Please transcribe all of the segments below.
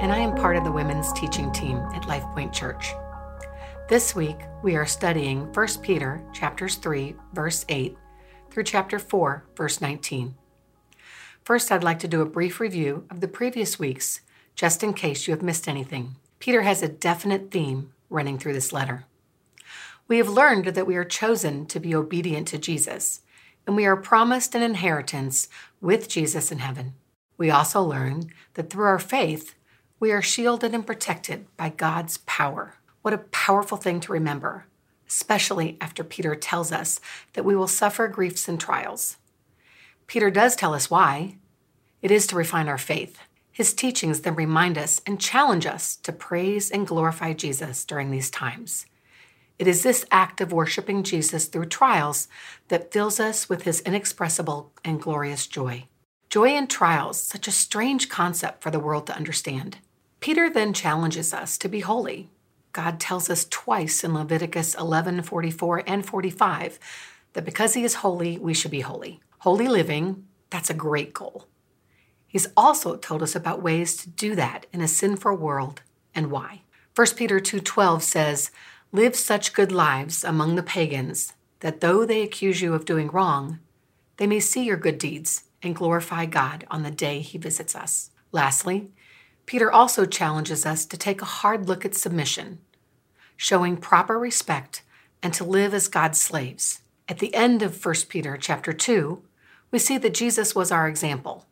and I am part of the women's teaching team at LifePoint Church. This week, we are studying 1 Peter chapters 3, verse 8 through chapter 4, verse 19. First, I'd like to do a brief review of the previous weeks, just in case you have missed anything. Peter has a definite theme running through this letter. We have learned that we are chosen to be obedient to Jesus, and we are promised an inheritance with Jesus in heaven. We also learn that through our faith, we are shielded and protected by God's power. What a powerful thing to remember, especially after Peter tells us that we will suffer griefs and trials. Peter does tell us why. It is to refine our faith. His teachings then remind us and challenge us to praise and glorify Jesus during these times. It is this act of worshiping Jesus through trials that fills us with his inexpressible and glorious joy. Joy in trials, such a strange concept for the world to understand. Peter then challenges us to be holy. God tells us twice in Leviticus 11 44 and 45 that because he is holy, we should be holy. Holy living, that's a great goal. He's also told us about ways to do that in a sinful world and why. 1 Peter 2:12 says, "Live such good lives among the pagans that though they accuse you of doing wrong, they may see your good deeds and glorify God on the day he visits us." Lastly, Peter also challenges us to take a hard look at submission, showing proper respect and to live as God's slaves. At the end of 1 Peter chapter 2, we see that Jesus was our example.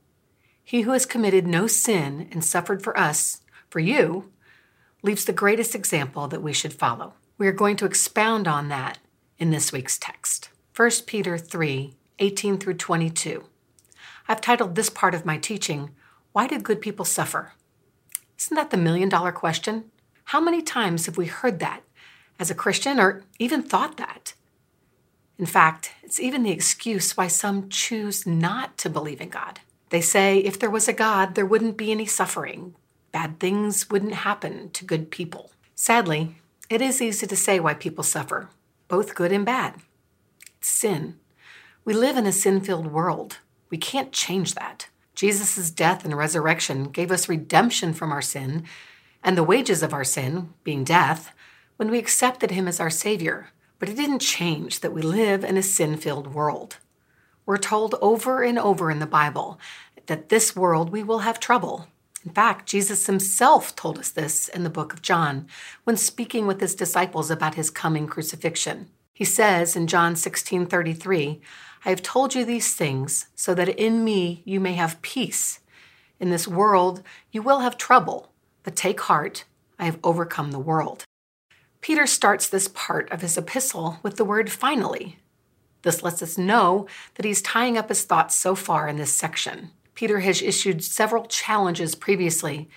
He who has committed no sin and suffered for us, for you, leaves the greatest example that we should follow. We are going to expound on that in this week's text. 1 Peter 3 18 through 22. I've titled this part of my teaching, Why Do Good People Suffer? Isn't that the million dollar question? How many times have we heard that as a Christian or even thought that? In fact, it's even the excuse why some choose not to believe in God. They say if there was a God, there wouldn't be any suffering. Bad things wouldn't happen to good people. Sadly, it is easy to say why people suffer, both good and bad. It's sin. We live in a sin filled world. We can't change that. Jesus' death and resurrection gave us redemption from our sin and the wages of our sin, being death, when we accepted him as our Savior. But it didn't change that we live in a sin filled world. We're told over and over in the Bible that this world we will have trouble. In fact, Jesus himself told us this in the book of John when speaking with his disciples about his coming crucifixion. He says in John 16:33, I have told you these things so that in me you may have peace. In this world you will have trouble, but take heart, I have overcome the world. Peter starts this part of his epistle with the word finally. This lets us know that he's tying up his thoughts so far in this section. Peter has issued several challenges previously,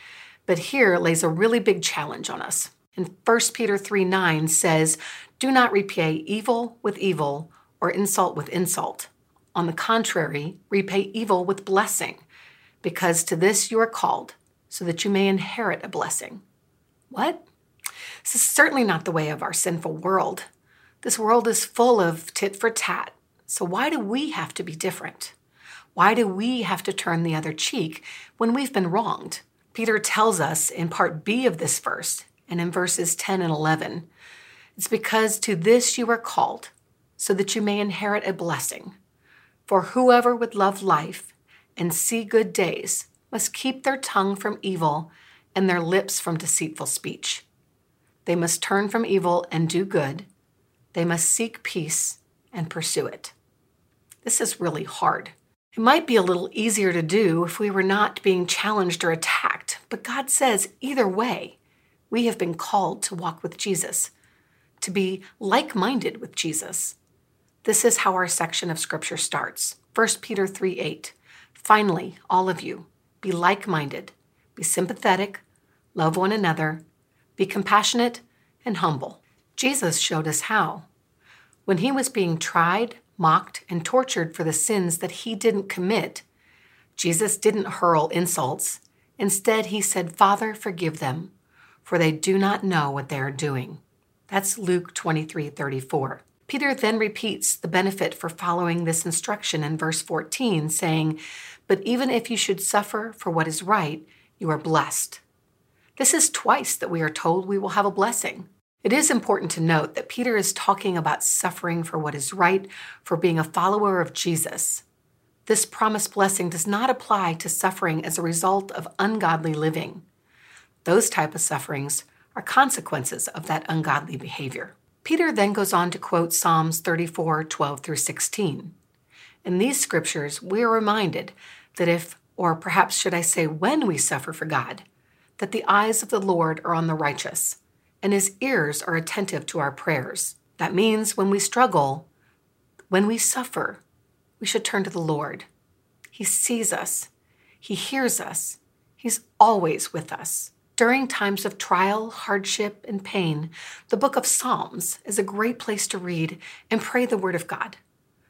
but here lays a really big challenge on us. In 1 Peter 3 9 says, Do not repay evil with evil or insult with insult. On the contrary, repay evil with blessing, because to this you are called, so that you may inherit a blessing. What? This is certainly not the way of our sinful world. This world is full of tit for tat. So why do we have to be different? Why do we have to turn the other cheek when we've been wronged? Peter tells us in part B of this verse and in verses 10 and 11 it's because to this you are called, so that you may inherit a blessing. For whoever would love life and see good days must keep their tongue from evil and their lips from deceitful speech. They must turn from evil and do good. They must seek peace and pursue it. This is really hard. It might be a little easier to do if we were not being challenged or attacked, but God says either way, we have been called to walk with Jesus, to be like minded with Jesus, this is how our section of scripture starts 1 Peter 3 8. Finally, all of you, be like minded, be sympathetic, love one another, be compassionate, and humble. Jesus showed us how. When he was being tried, mocked, and tortured for the sins that he didn't commit, Jesus didn't hurl insults. Instead, he said, Father, forgive them, for they do not know what they are doing. That's Luke 23 34. Peter then repeats the benefit for following this instruction in verse 14, saying, But even if you should suffer for what is right, you are blessed. This is twice that we are told we will have a blessing. It is important to note that Peter is talking about suffering for what is right, for being a follower of Jesus. This promised blessing does not apply to suffering as a result of ungodly living. Those type of sufferings are consequences of that ungodly behavior. Peter then goes on to quote Psalms 34 12 through 16. In these scriptures, we are reminded that if, or perhaps should I say, when we suffer for God, that the eyes of the Lord are on the righteous, and his ears are attentive to our prayers. That means when we struggle, when we suffer, we should turn to the Lord. He sees us, He hears us, He's always with us. During times of trial, hardship, and pain, the book of Psalms is a great place to read and pray the Word of God.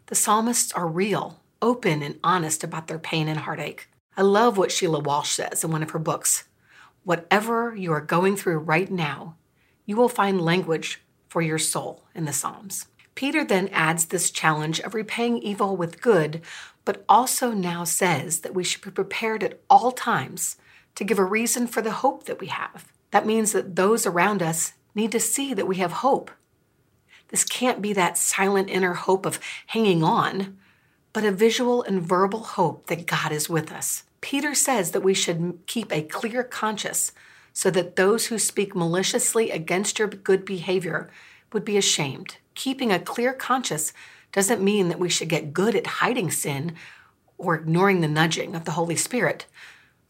The psalmists are real, open, and honest about their pain and heartache. I love what Sheila Walsh says in one of her books. Whatever you are going through right now, you will find language for your soul in the Psalms. Peter then adds this challenge of repaying evil with good, but also now says that we should be prepared at all times to give a reason for the hope that we have. That means that those around us need to see that we have hope. This can't be that silent inner hope of hanging on, but a visual and verbal hope that God is with us. Peter says that we should keep a clear conscience so that those who speak maliciously against your good behavior would be ashamed. Keeping a clear conscience doesn't mean that we should get good at hiding sin or ignoring the nudging of the Holy Spirit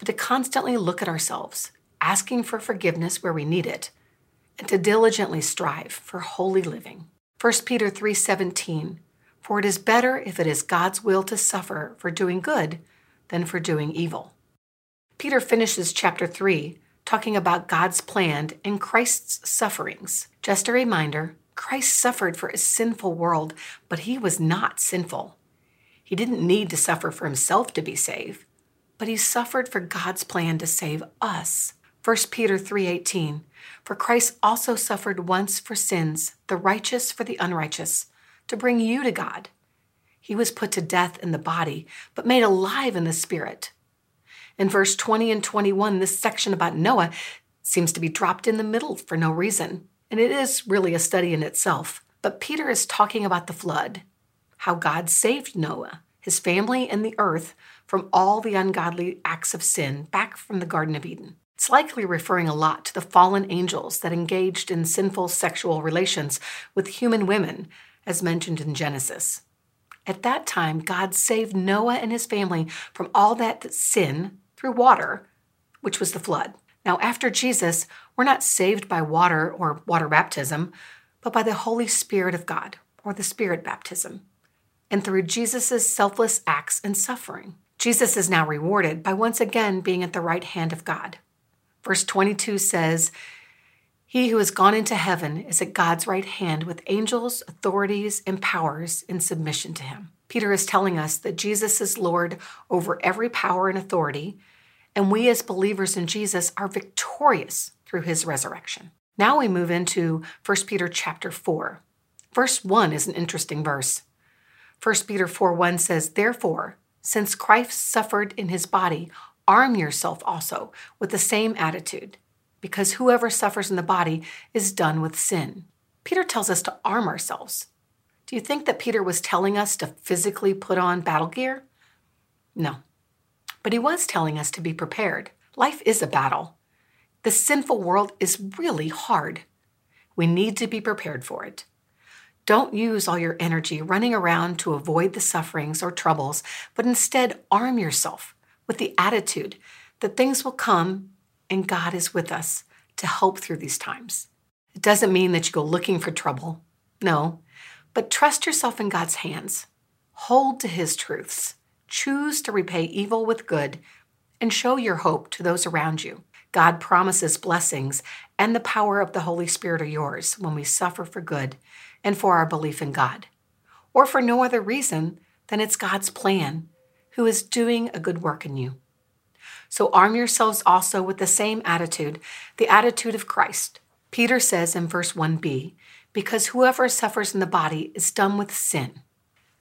but to constantly look at ourselves, asking for forgiveness where we need it, and to diligently strive for holy living. 1 Peter 3:17 For it is better if it is God's will to suffer for doing good than for doing evil. Peter finishes chapter 3 talking about God's plan and Christ's sufferings. Just a reminder, Christ suffered for a sinful world, but he was not sinful. He didn't need to suffer for himself to be saved but he suffered for God's plan to save us. 1 Peter 3:18 For Christ also suffered once for sins, the righteous for the unrighteous, to bring you to God. He was put to death in the body, but made alive in the spirit. In verse 20 and 21, this section about Noah seems to be dropped in the middle for no reason, and it is really a study in itself. But Peter is talking about the flood, how God saved Noah, his family, and the earth from all the ungodly acts of sin back from the Garden of Eden. It's likely referring a lot to the fallen angels that engaged in sinful sexual relations with human women, as mentioned in Genesis. At that time, God saved Noah and his family from all that sin through water, which was the flood. Now, after Jesus, we're not saved by water or water baptism, but by the Holy Spirit of God, or the Spirit baptism, and through Jesus' selfless acts and suffering. Jesus is now rewarded by once again being at the right hand of God. Verse 22 says, He who has gone into heaven is at God's right hand with angels, authorities, and powers in submission to him. Peter is telling us that Jesus is Lord over every power and authority, and we as believers in Jesus are victorious through his resurrection. Now we move into 1 Peter chapter 4. Verse 1 is an interesting verse. 1 Peter 4 1 says, Therefore, since Christ suffered in his body, arm yourself also with the same attitude, because whoever suffers in the body is done with sin. Peter tells us to arm ourselves. Do you think that Peter was telling us to physically put on battle gear? No. But he was telling us to be prepared. Life is a battle. The sinful world is really hard. We need to be prepared for it. Don't use all your energy running around to avoid the sufferings or troubles, but instead arm yourself with the attitude that things will come and God is with us to help through these times. It doesn't mean that you go looking for trouble. No, but trust yourself in God's hands. Hold to his truths. Choose to repay evil with good and show your hope to those around you. God promises blessings, and the power of the Holy Spirit are yours when we suffer for good and for our belief in God, or for no other reason than it's God's plan, who is doing a good work in you. So arm yourselves also with the same attitude, the attitude of Christ. Peter says in verse 1b, because whoever suffers in the body is done with sin.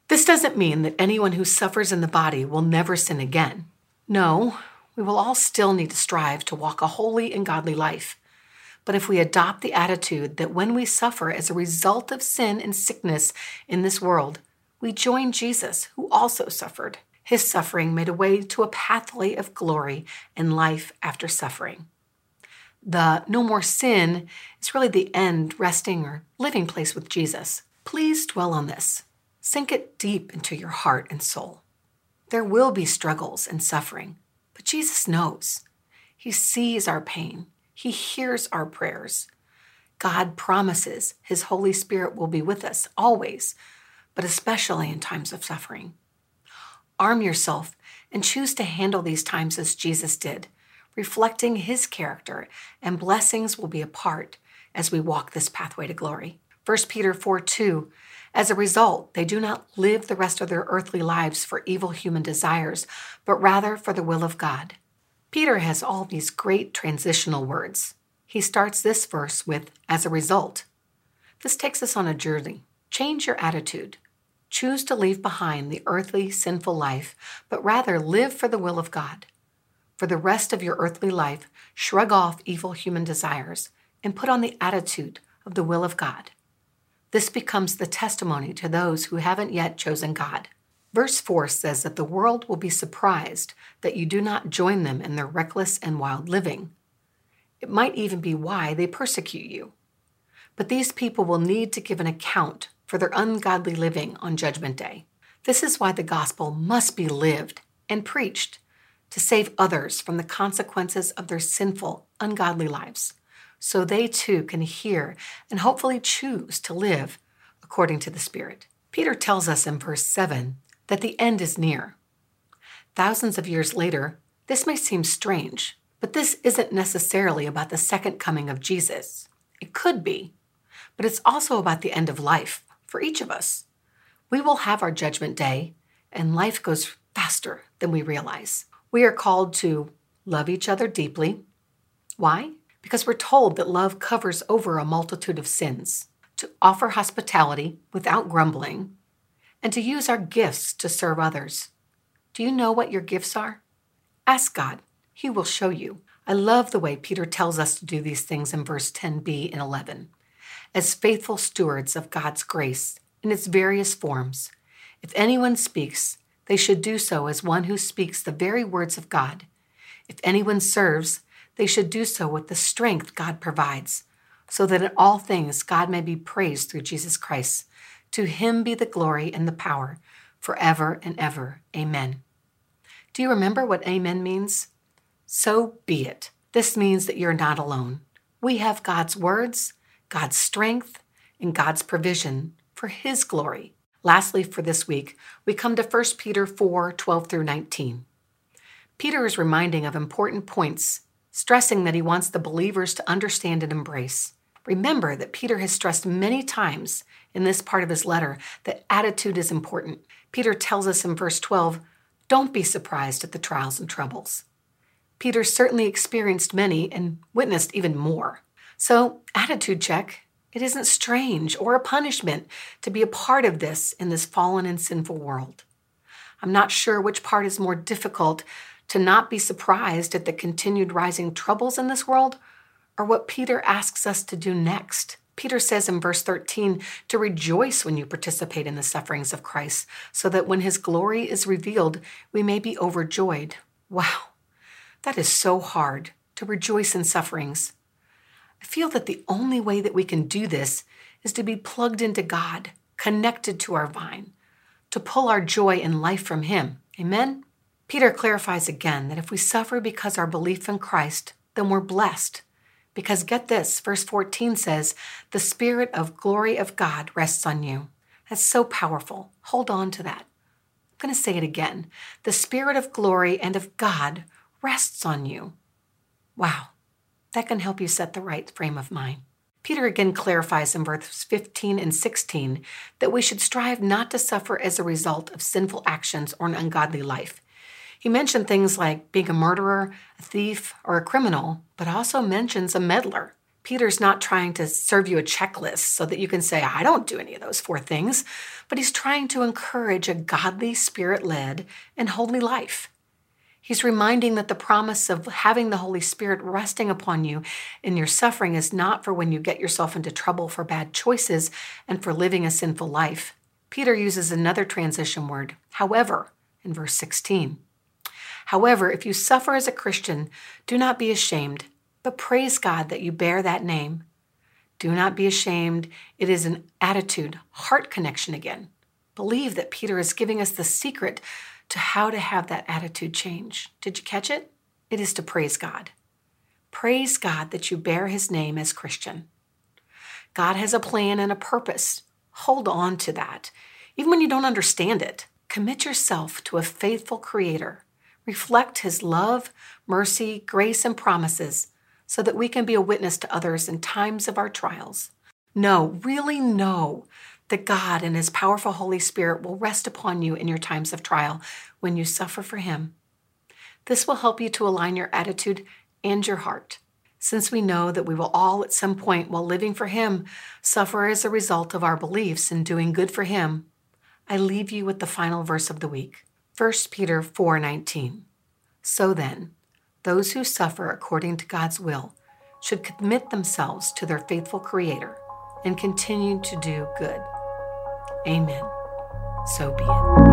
This doesn't mean that anyone who suffers in the body will never sin again. No, we will all still need to strive to walk a holy and godly life. But if we adopt the attitude that when we suffer as a result of sin and sickness in this world, we join Jesus, who also suffered, his suffering made a way to a pathway of glory and life after suffering. The no more sin is really the end, resting, or living place with Jesus. Please dwell on this. Sink it deep into your heart and soul. There will be struggles and suffering, but Jesus knows. He sees our pain, He hears our prayers. God promises His Holy Spirit will be with us always, but especially in times of suffering. Arm yourself and choose to handle these times as Jesus did, reflecting His character, and blessings will be a part as we walk this pathway to glory. 1 Peter 4 2 as a result, they do not live the rest of their earthly lives for evil human desires, but rather for the will of God. Peter has all these great transitional words. He starts this verse with, as a result. This takes us on a journey. Change your attitude. Choose to leave behind the earthly, sinful life, but rather live for the will of God. For the rest of your earthly life, shrug off evil human desires and put on the attitude of the will of God. This becomes the testimony to those who haven't yet chosen God. Verse 4 says that the world will be surprised that you do not join them in their reckless and wild living. It might even be why they persecute you. But these people will need to give an account for their ungodly living on Judgment Day. This is why the gospel must be lived and preached to save others from the consequences of their sinful, ungodly lives so they too can hear and hopefully choose to live according to the Spirit. Peter tells us in verse 7 that the end is near. Thousands of years later, this may seem strange, but this isn't necessarily about the second coming of Jesus. It could be, but it's also about the end of life for each of us. We will have our judgment day, and life goes faster than we realize. We are called to love each other deeply. Why? because we're told that love covers over a multitude of sins, to offer hospitality without grumbling, and to use our gifts to serve others. Do you know what your gifts are? Ask God, He will show you. I love the way Peter tells us to do these things in verse 10b and 11. As faithful stewards of God's grace in its various forms, if anyone speaks, they should do so as one who speaks the very words of God. If anyone serves, they should do so with the strength God provides, so that in all things God may be praised through Jesus Christ. To him be the glory and the power forever and ever. Amen. Do you remember what amen means? So be it. This means that you're not alone. We have God's words, God's strength, and God's provision for his glory. Lastly, for this week, we come to 1 Peter 4 12 through 19. Peter is reminding of important points stressing that he wants the believers to understand and embrace. Remember that Peter has stressed many times in this part of his letter that attitude is important. Peter tells us in verse 12, Don't be surprised at the trials and troubles. Peter certainly experienced many and witnessed even more. So, attitude check. It isn't strange or a punishment to be a part of this in this fallen and sinful world. I'm not sure which part is more difficult to not be surprised at the continued rising troubles in this world what Peter asks us to do next. Peter says in verse 13 to rejoice when you participate in the sufferings of Christ, so that when his glory is revealed, we may be overjoyed. Wow, that is so hard to rejoice in sufferings. I feel that the only way that we can do this is to be plugged into God, connected to our vine, to pull our joy and life from him. Amen? Peter clarifies again that if we suffer because our belief in Christ, then we're blessed. Because get this, verse 14 says, the Spirit of glory of God rests on you. That's so powerful. Hold on to that. I'm going to say it again. The Spirit of glory and of God rests on you. Wow, that can help you set the right frame of mind. Peter again clarifies in verses 15 and 16 that we should strive not to suffer as a result of sinful actions or an ungodly life. He mentioned things like being a murderer, a thief, or a criminal, but also mentions a meddler. Peter's not trying to serve you a checklist so that you can say, I don't do any of those four things, but he's trying to encourage a godly, spirit led, and holy life. He's reminding that the promise of having the Holy Spirit resting upon you in your suffering is not for when you get yourself into trouble for bad choices and for living a sinful life. Peter uses another transition word, however, in verse 16. However, if you suffer as a Christian, do not be ashamed, but praise God that you bear that name. Do not be ashamed. It is an attitude, heart connection again. Believe that Peter is giving us the secret to how to have that attitude change. Did you catch it? It is to praise God. Praise God that you bear his name as Christian. God has a plan and a purpose. Hold on to that. Even when you don't understand it, commit yourself to a faithful Creator. Reflect his love, mercy, grace, and promises so that we can be a witness to others in times of our trials. Know, really know that God and His powerful Holy Spirit will rest upon you in your times of trial when you suffer for Him. This will help you to align your attitude and your heart. Since we know that we will all at some point while living for Him suffer as a result of our beliefs in doing good for Him, I leave you with the final verse of the week 1 Peter 4:19. So then, those who suffer according to God's will should commit themselves to their faithful Creator and continue to do good. Amen. So be it.